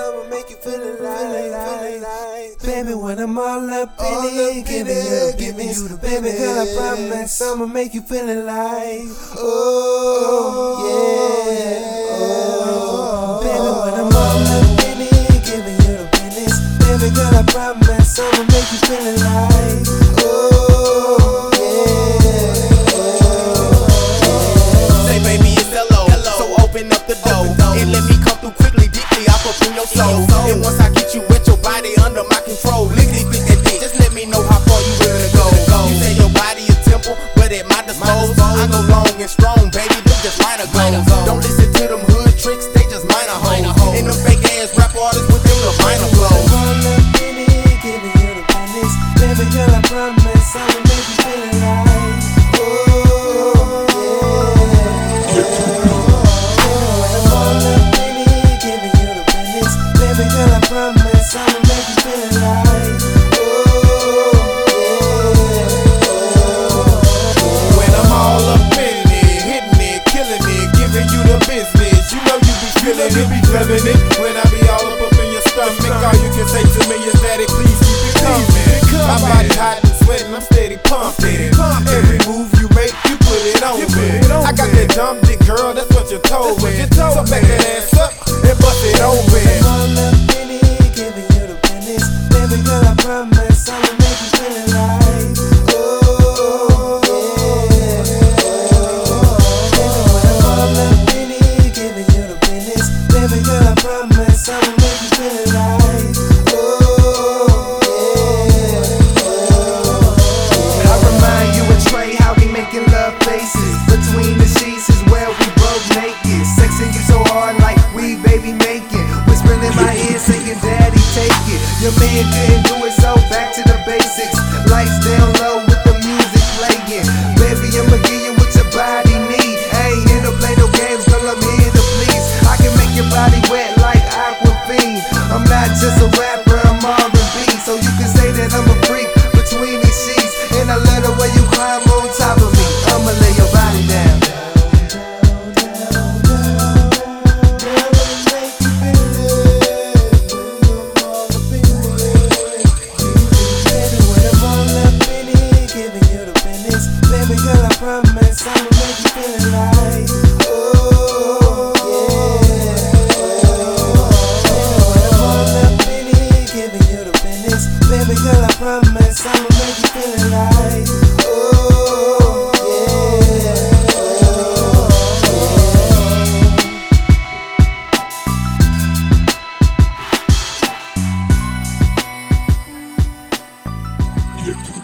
I'ma make you feel alive. Baby, when I'm all up in it, giving oh, oh, you the business. Baby girl, I promise I'ma make you feel alive. Oh, yeah. Oh, baby, when I'm all up in it, giving you the business. Baby girl, I promise I'ma make you feel alive. Your soul. And once I get you with your body under my control, lickety click that dick. Just let me know how far you willing to go. You say your body a temple, but at my disposal, I go long and strong, baby. Them just minor goals. Don't listen to them girl, I promise I'ma make you feel alive. Oh, yeah. When I'm all up in it, hitting it, killing it, giving you the business. You know you be feeling it, be feeling it. When I be all up up in your stomach, all you can say to me is daddy, please keep it coming. My body hot and sweating, I'm steady pumping. Every move you make, you put it on me. I got that dumb dick girl, that's what you told me. So back that ass up and bust in ear saying, Daddy, take it. Your man couldn't do it, so back to the basics. Lights down low with the music playing. Baby, I'ma give you what your body need. I ain't here to play no games, girl, I'm here to please. I can make your body wet like Aquafina. I'm not just a Baby girl, I promise I'ma make you feel alive. Oh, yeah. Giving you the. Baby girl, I promise I'ma make you. Oh, yeah. Electric beat.